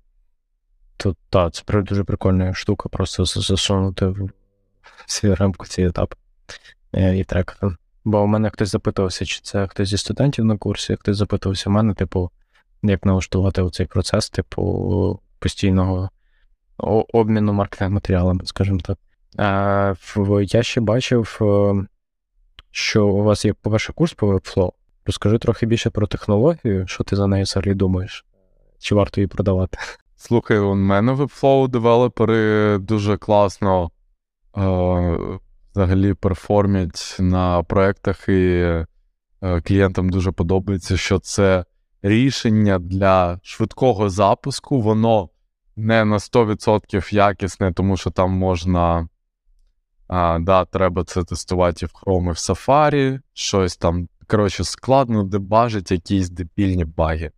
То так, це дуже прикольна штука, просто засунути в свій рамку ці етапи е, і трекати. Бо у мене хтось запитувався, чи це хтось зі студентів на курсі, хтось запитувався в мене, типу, як налаштувати цей процес, типу, постійного обміну маркетинг матеріалами, скажімо так. А, Я ще бачив, е, що у вас є, по-перше, курс по Webflow. Розкажи трохи більше про технологію, що ти за нею взагалі думаєш, чи варто її продавати? Слухай, у мене Webflow девелопери дуже класно е, взагалі перформять на проєктах і е, клієнтам дуже подобається, що це рішення для швидкого запуску, воно не на 100% якісне, тому що там можна. А, да, Треба це тестувати в Chrome, і в Safari, щось там. Коротше, складно дебажить якісь дебільні баги.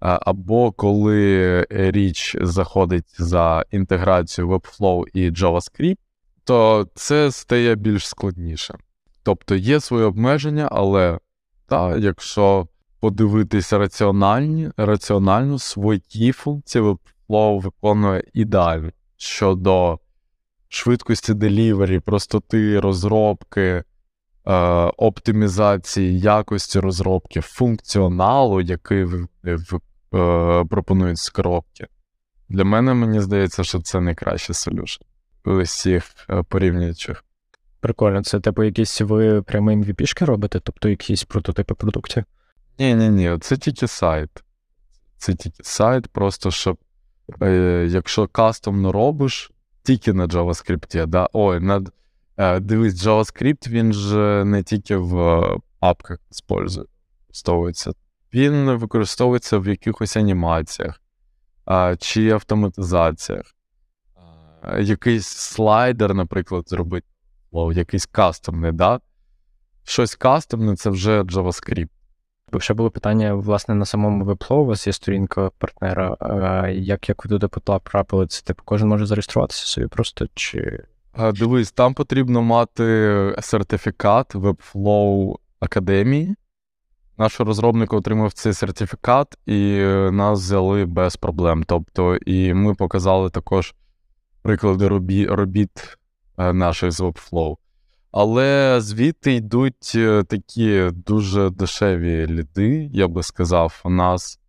А, або коли річ заходить за інтеграцію Webflow і JavaScript, то це стає більш складніше. Тобто є свої обмеження, але та, якщо подивитися раціональні, раціонально свої функції Webflow виконує ідеально щодо швидкості делівері, простоти розробки, е, оптимізації, якості розробки, функціоналу, який в, в, е, пропонують з коробки. Для мене мені здається, що це найкращий солюшн усіх е, порівнюючих. Прикольно, це типу якісь ви прямо MVP-шки робите, тобто якісь прототипи продуктів? Ні, ні, ні, це тільки сайт. Це тільки сайт, просто щоб е, якщо кастомно робиш, тільки на JavaScript, да? Ой, над, е, дивись, JavaScript він ж не тільки в апках використовується. Він використовується в якихось анімаціях е, чи автоматизаціях. Е, якийсь слайдер, наприклад, зробити, якийсь кастомний, да? Щось кастомне це вже JavaScript. Ще було питання, власне, на самому Webflow у вас є сторінка партнера. Як як ви туди потрапили? Це типу кожен може зареєструватися собі просто чи. Дивись, там потрібно мати сертифікат Webflow Академії. Наш розробник отримав цей сертифікат, і нас взяли без проблем. Тобто, і ми показали також приклади робіт наших з Webflow. Але звідти йдуть е, такі дуже дешеві ліди, я би сказав, у нас.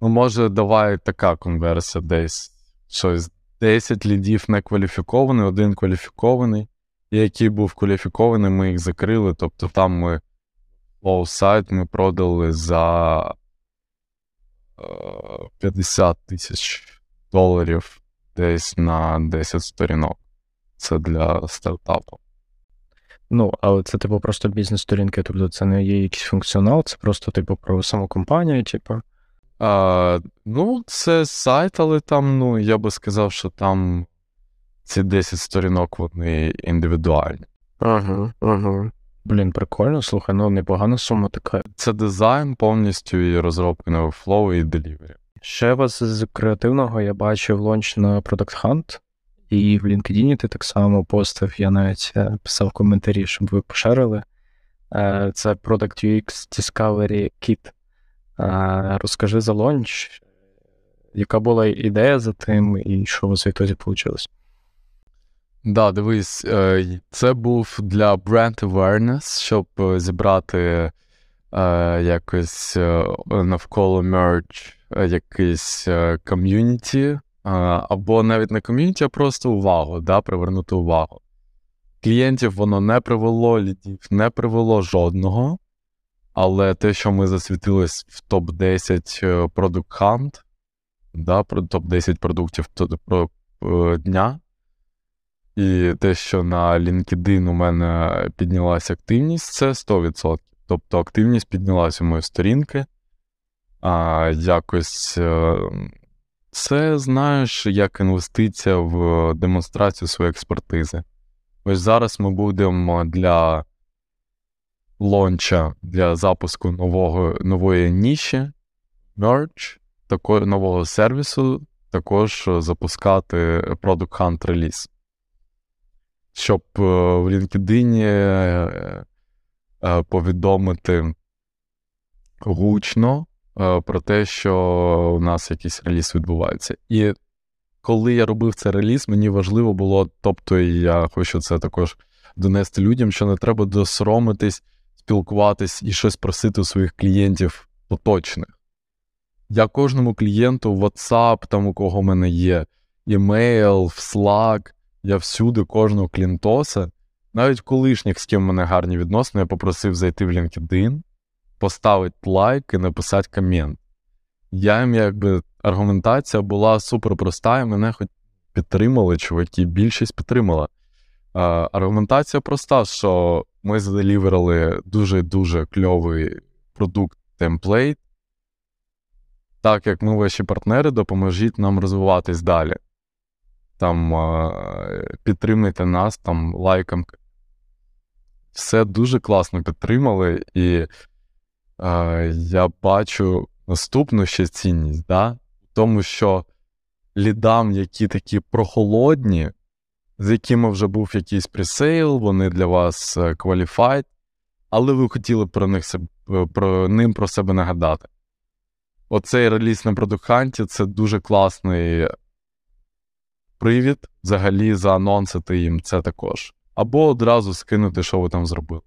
Ну, може, давай така конверсія десь щось 10 лідів не кваліфікований, один кваліфікований. І який був кваліфікований, ми їх закрили. Тобто там ми сайт ми продали за 50 е, тисяч доларів десь на 10 сторінок. Це для стартапу. Ну, але це, типу, просто бізнес-сторінки, тобто це не є якийсь функціонал, це просто, типу, про саму компанію, типу. А, Ну, це сайт, але там, ну, я би сказав, що там ці 10 сторінок вони індивідуальні. Ага, ага. Блін, прикольно, слухай, ну непогана сума така. Це дизайн повністю і розробка на Flow і Delivery. Ще вас з креативного я бачив лонч на Product Hunt. І в LinkedIn ти так само постив, я навіть е, писав коментарі, щоб ви поширили. Е, це Product UX Discovery Kit. Е, розкажи за лонч, яка була ідея за тим, і що у вас відтоді вийшло? Да, дивись, це був для brand awareness, щоб зібрати якось навколо мерч якийсь ком'юніті або навіть не ком'юніті, а просто увагу, да, привернути увагу. Клієнтів воно не привело, лідів не привело жодного. Але те, що ми засвітились в топ-10 е, Product Hunt, да, топ-10 продуктів е, дня, і те, що на LinkedIn у мене піднялася активність, це 100%. Тобто активність піднялася у мої сторінки. А, Якось е, це, знаєш, як інвестиція в демонстрацію своєї експертизи. Ось зараз ми будемо для лонча, для запуску нового, нової ніші, мерч, такого нового сервісу, також запускати Product Hunt реліз. Щоб е, в LinkedIn е, е, повідомити гучно Е, про те, що у нас якийсь реліз відбувається. І коли я робив цей реліз, мені важливо було, тобто я хочу це також донести людям, що не треба досоромитись, спілкуватись і щось просити у своїх клієнтів поточних. Я кожному клієнту WhatsApp, там у кого в мене є, емейл, в Slack, я всюди кожного клієнтоса, навіть колишніх, з ким в мене гарні відносини, я попросив зайти в LinkedIn, поставити лайк і написати комент. Я їм якби аргументація була супер проста, і мене хоч підтримали, чуваки, більшість підтримала. Аргументація проста, що ми заделіверили дуже-дуже кльовий продукт темплейт. Так як ми ваші партнери, допоможіть нам розвиватись далі. Там підтримуйте нас там лайком. Все дуже класно підтримали, і е, я бачу наступну ще цінність, да? тому, що лідам, які такі прохолодні, з якими вже був якийсь presale, вони для вас qualified, але ви хотіли про них про ним про себе нагадати. Оцей реліз на Product Hunt і це дуже класний привід взагалі заанонсити їм це також. Або одразу скинути, що ви там зробили.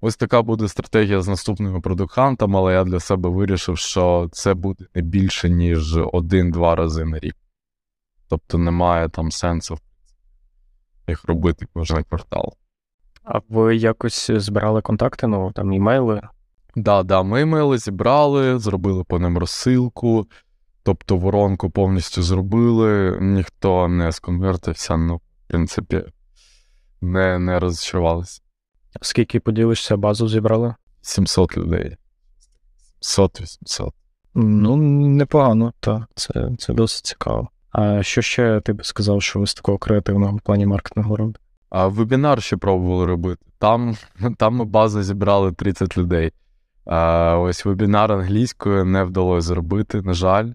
Ось така буде стратегія з наступними Product Hunt ами, але я для себе вирішив, що це буде не більше, ніж один-два рази на рік. Тобто немає там сенсу їх робити кожен квартал. А ви якось збирали контакти, ну там імейли? Так, да, да, ми імейли зібрали, зробили по ним розсилку, тобто воронку повністю зробили, ніхто не сконвертився, ну, в принципі, не не розчарувалися. Скільки поділишся, базу зібрали? 700 людей. 700-800. Ну, непогано, так. Це це досить цікаво. А що ще ти б сказав, що ви з такого креативного в плані маркетингу робите? А вебінар ще пробували робити. Там [LAUGHS] там ми базу зібрали 30 людей. А, Ось вебінар англійською не вдалося зробити, на жаль.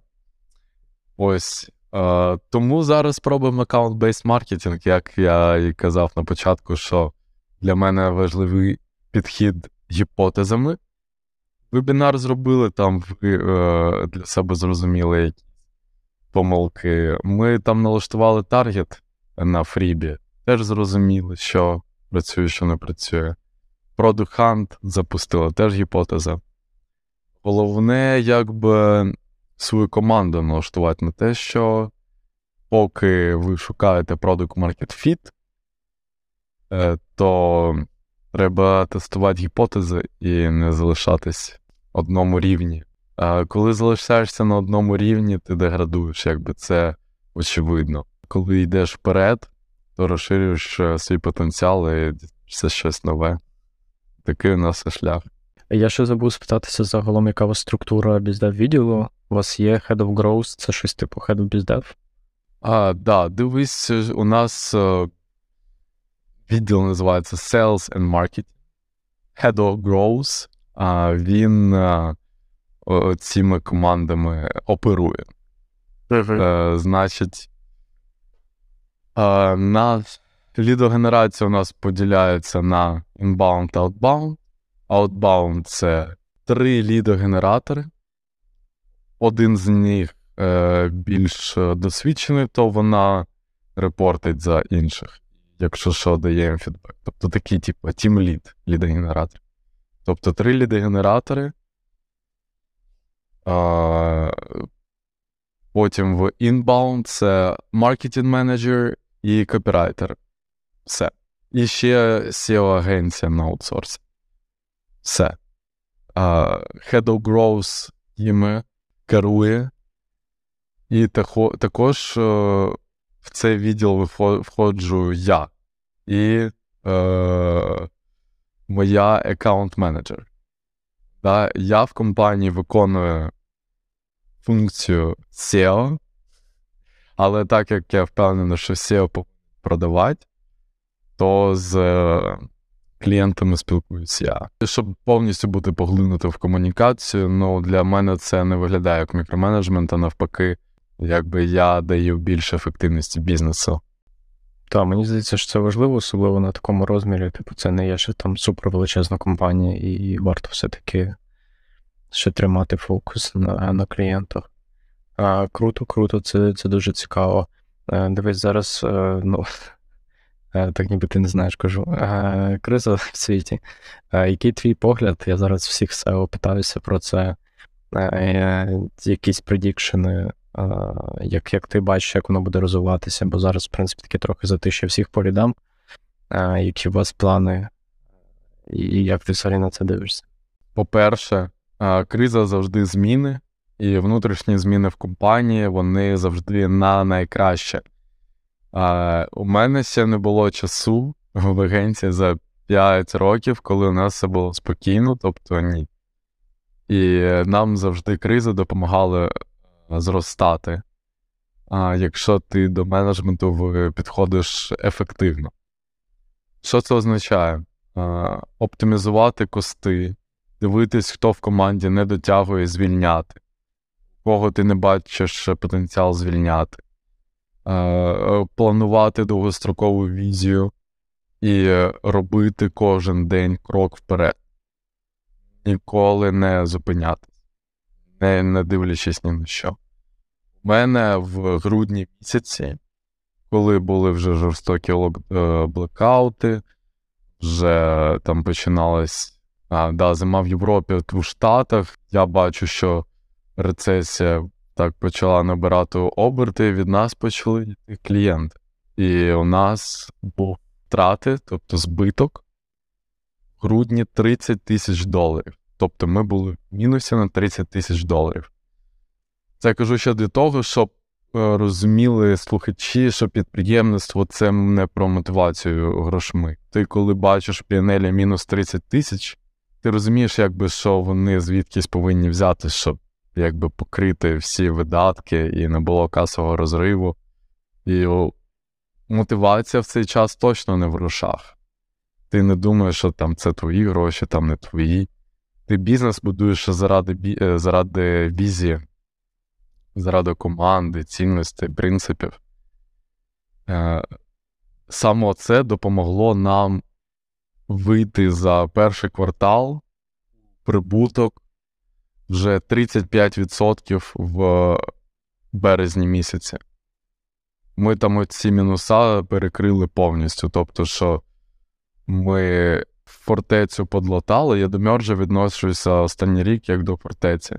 Ось. А, Тому зараз спробуємо account-based маркетинг, як я і казав на початку, що для мене важливий підхід гіпотезами. Вебінар зробили, там ви е, для себе зрозуміли якісь помилки. Ми там налаштували таргет на фрібі, теж зрозуміли, що працює, що не працює. Product Hunt запустили теж гіпотеза. Головне, якби свою команду налаштувати на те, що поки ви шукаєте Product Market Fit, то треба тестувати гіпотези і не залишатись одному рівні. А коли залишаєшся на одному рівні, ти деградуєш, якби це очевидно. Коли йдеш вперед, то розширюєш е, свій потенціал і це щось нове. Такий у нас шлях. Я ще забув спитатися загалом, яка у вас структура біздев відділу. У вас є Head of Growth, це щось типу Head of BizDev? А, да, дивись, у нас е, Відділ називається Sales and Marketing. Head of Growth. Він цими командами оперує. Uh-huh. Значить, на лідогенерація у нас поділяється на inbound та outbound. Outbound – це три лідогенератори. Один з них е, більш досвідчений, то вона репортить за інших якщо що, даємо фідбек. Тобто такий, типу, тім лід, лідогенератор. Тобто три лідогенератори. А, Потім в inbound це marketing manager і копірайтер. Все. І ще SEO-агенція на аутсорсі. Все. А, Head of Growth їми керує. І також в цей відділ входжу я і е, моя аккаунт-менеджер. Да, Я в компанії виконую функцію SEO, але так як я впевнений, що SEO продавати, то з е, клієнтами спілкуюся я. Щоб повністю бути поглинутим в комунікацію, ну для мене це не виглядає як мікроменеджмент, а навпаки якби я даю більше ефективності бізнесу. Так, мені здається, що це важливо, особливо на такому розмірі. Типу, це не є ще там супервеличезна компанія, і варто все-таки ще тримати фокус на на клієнтах. А, Круто, круто, це це дуже цікаво. А, е, дивись, зараз, а, е, ну, [LAUGHS] е, так ніби ти не знаєш, кажу. Криза [LAUGHS] в світі. Який твій погляд? Я зараз всіх SEO питаюся про це. Якісь предікшени як як ти бачиш, як воно буде розвиватися, бо зараз, в принципі, таке трохи затишя всіх по рядам. Які у вас плани, і як ти взагалі на це дивишся? По-перше, криза завжди зміни, і внутрішні зміни в компанії вони завжди на найкраще. У мене ще не було часу в агенції за 5 років, коли у нас все було спокійно, тобто ні. І нам завжди кризи допомагали зростати, а якщо ти до менеджменту підходиш ефективно. Що це означає? Оптимізувати кости, дивитись, хто в команді не дотягує, звільняти, кого ти не бачиш потенціал звільняти, планувати довгострокову візію і робити кожен день крок вперед. Ніколи не зупинятись, не, не дивлячись ні на що. Мене в грудні місяці, коли були вже жорстокі е, блекаути, вже там починалась а, да, зима в Європі, в Штатах. Я бачу, що рецесія так почала набирати оберти, від нас почали йти клієнти. І у нас був втрати, тобто збиток, в грудні 30 тисяч доларів. Тобто ми були в мінусі на 30 тисяч доларів. Це я кажу ще для того, щоб е, розуміли слухачі, що підприємництво це не про мотивацію грошми. Ти, коли бачиш піанелі мінус 30 тисяч, ти розумієш, якби що вони звідкись повинні взяти, щоб якби покрити всі видатки і не було касового розриву. І мотивація в цей час точно не в грошах. Ти не думаєш, що там це твої гроші, там не твої. Ти бізнес будуєш заради е, заради візії, заради команди, цінностей, принципів. Е, саме це допомогло нам вийти за перший квартал прибуток вже 35% в березні місяці. Ми там ці мінуса перекрили повністю. Тобто, що ми фортецю подлатали, я до Мьорджа відношуся останній рік як до фортеці.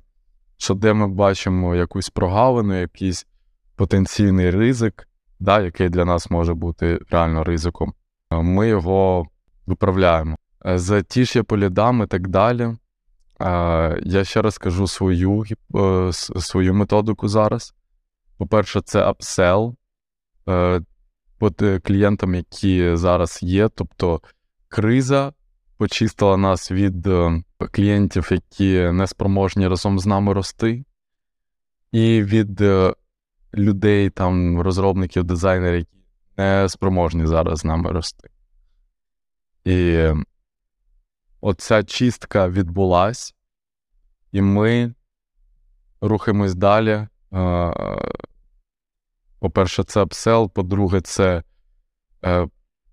Що де ми бачимо якусь прогалину, якийсь потенційний ризик, да, який для нас може бути реально ризиком, ми його виправляємо. За ті полідам і так далі. Я ще раз кажу свою е, свою методику зараз. По-перше, це апсел клієнтам, які зараз є. Тобто криза почистила нас від е, клієнтів, які не спроможні разом з нами рости, і від е, людей, там, розробників, дизайнерів, які не спроможні зараз з нами рости. І оця чистка відбулась, і ми рухаємось далі. Е, по-перше, це апсел, по-друге, це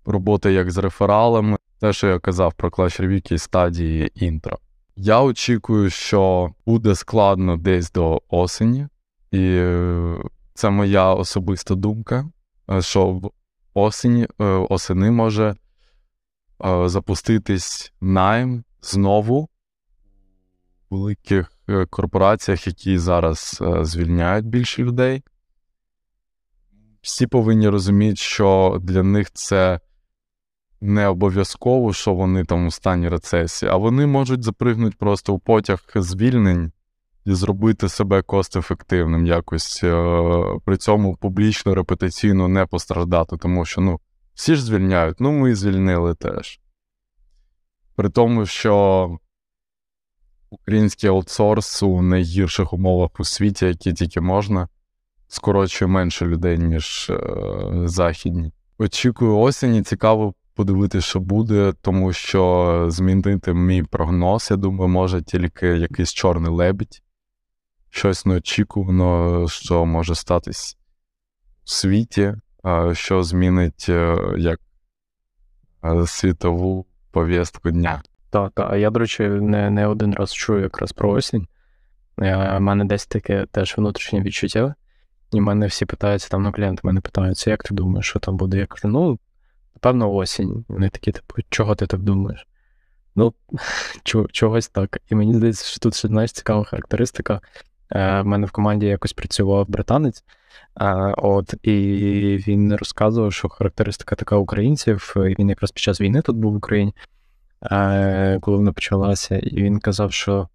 робота як з рефералами, те, що я казав про Clash Review стадії інтро. Я очікую, що буде складно десь до осені, і е, це моя особиста думка, е, що осені, е, осени може запуститись найм знову в великих корпораціях, які зараз звільняють більше людей. Всі повинні розуміти, що для них це не обов'язково, що вони там у стані рецесії, а вони можуть запригнути просто у потяг звільнень і зробити себе кост-ефективним якось, е, при цьому публічно, репутаційно не постраждати, тому що ну, всі ж звільняють, ну ми і звільнили теж. При тому, що український аутсорс у найгірших умовах у світі, які тільки можна, скорочує менше людей, ніж е, західні. Очікую осені, цікаво подивитися, що буде, тому що змінити мій прогноз, я думаю, може тільки якийсь чорний лебідь, щось неочікувано, що може статись у світі, що змінить е, як е, світову повістку дня. Так, а я, до речі, не не один раз чую якраз про осінь. У е, мене десь таке теж внутрішнє відчуття. І в мене всі питаються там, ну, клієнти мене питаються, як ти думаєш, що там буде? Я кажу, ну, напевно, осінь. Вони такі, типу, чого ти так думаєш? Ну, [LAUGHS] чогось так. І мені здається, що тут ще знаєш, цікава характеристика. Е, в мене в команді якось працював британець, е, от, і він розказував, що характеристика така українців, і він якраз під час війни тут був в Україні, е, коли вона почалася, і він казав, що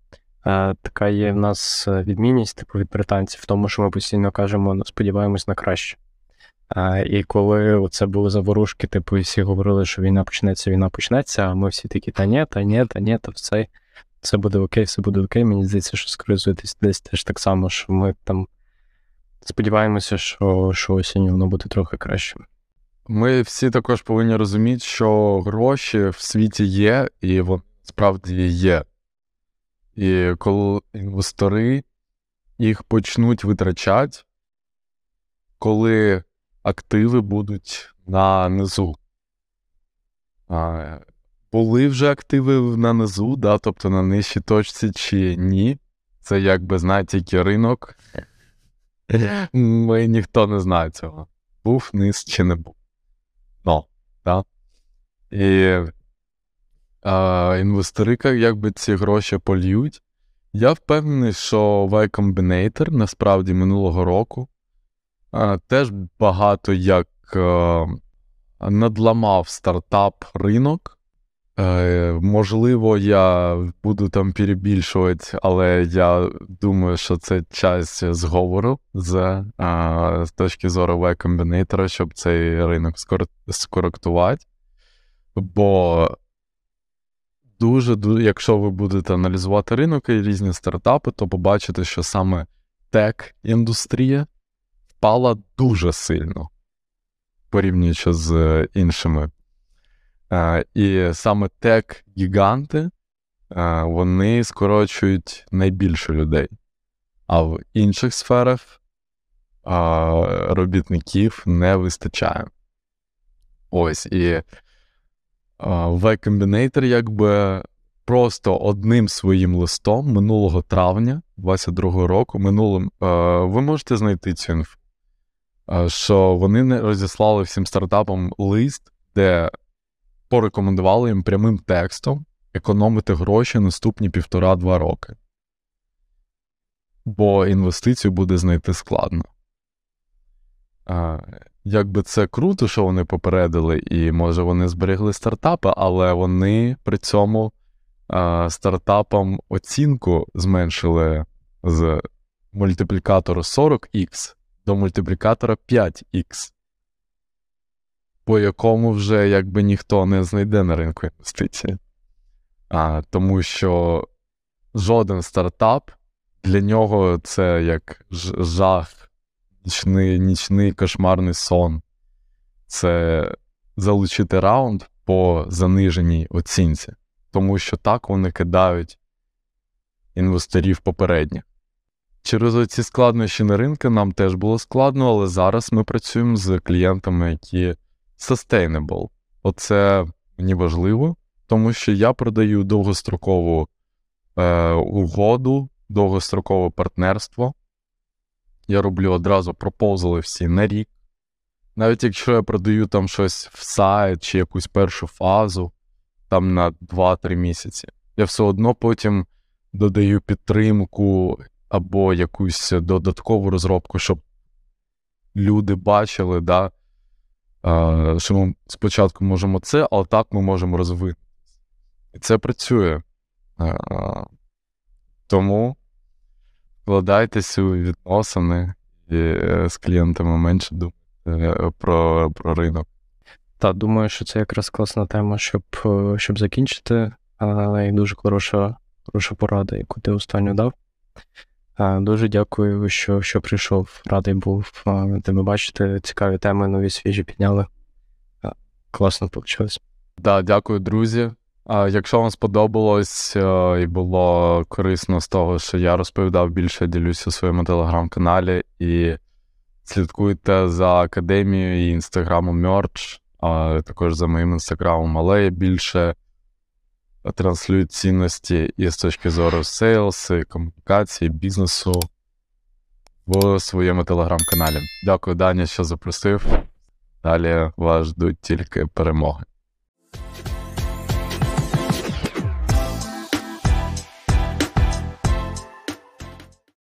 така є в нас відмінність, типу від британців, в тому, що ми постійно кажемо, ну, сподіваємось на краще. А, І коли це були заворушки, типу, і всі говорили, що війна почнеться, війна почнеться, а ми всі такі, та ні, та ні, та ні, та все, все буде окей, все буде окей. Мені здається, що скоріше десь теж так само, що ми там сподіваємося, що, що осінню воно буде трохи краще. Ми всі також повинні розуміти, що гроші в світі є, і вони справді є. І коли інвестори їх почнуть витрачати, коли активи будуть на низу. А, Були вже активи на низу, да, тобто на нижчій точці чи ні. Це якби знає тільки ринок. Ми ніхто не знає цього. Був низ чи не був. Ну, да. І а, інвестори, якби ці гроші польють. Я впевнений, що Y Combinator насправді минулого року теж багато як а, надламав стартап ринок. Е, Можливо, я буду там перебільшувати, але я думаю, що це час зговору з, а, з точки зору Combinator, щоб цей ринок скоректувати. Бо дуже, дуже, якщо ви будете аналізувати ринок і різні стартапи, то побачите, що саме тек-індустрія впала дуже сильно порівнюючи з іншими. І саме тек-гіганти вони скорочують найбільше людей. А в інших сферах робітників не вистачає. Ось і Y Combinator якби просто одним своїм листом минулого травня 22-го року, минулим, ви можете знайти цю інфу, що вони розіслали всім стартапам лист, де порекомендували їм прямим текстом економити гроші наступні півтора-два роки. Бо інвестицію буде знайти складно. Якби це круто, що вони попередили, і може вони зберегли стартапи, але вони при цьому стартапам оцінку зменшили з мультиплікатору 40х до мультиплікатора 5х, по якому вже якби ніхто не знайде на ринку інвестиції. А, Тому що жоден стартап для нього це як жах нічний нічний кошмарний сон. Це залучити раунд по заниженій оцінці, тому що так вони кидають інвесторів попередніх. Через ці складнощі на ринку нам теж було складно, але зараз ми працюємо з клієнтами, які sustainable. Оце мені важливо, тому що я продаю довгострокову е, угоду, довгострокове партнерство. Я роблю одразу пропозали всі на рік. Навіть якщо я продаю там щось в сайт чи якусь першу фазу там на 2-3 місяці, я все одно потім додаю підтримку або якусь додаткову розробку, щоб люди бачили, да, що ми спочатку можемо це, але так ми можемо розвинути. І це працює. Тому вкладайтеся у відносини і е, з клієнтами менше думайте про про ринок. Так, думаю, що це якраз класна тема, щоб е, щоб закінчити, але і дуже хороша хороша порада, яку ти останню дав. Дуже дякую, що що прийшов. Радий був тебе бачити. Цікаві теми, нові свіжі підняли. Класно вийшло. Да, дякую, друзі. Якщо вам сподобалось е, і було корисно з того, що я розповідав більше, ділюся у своєму телеграм-каналі і слідкуйте за академією і інстаграмом а також за моїм інстаграмом, але більше транслюю цінності і точки зору сейлс, комунікації, бізнесу в своєму телеграм-каналі. Дякую, Даня, що запросив. Далі вас ждуть тільки перемоги.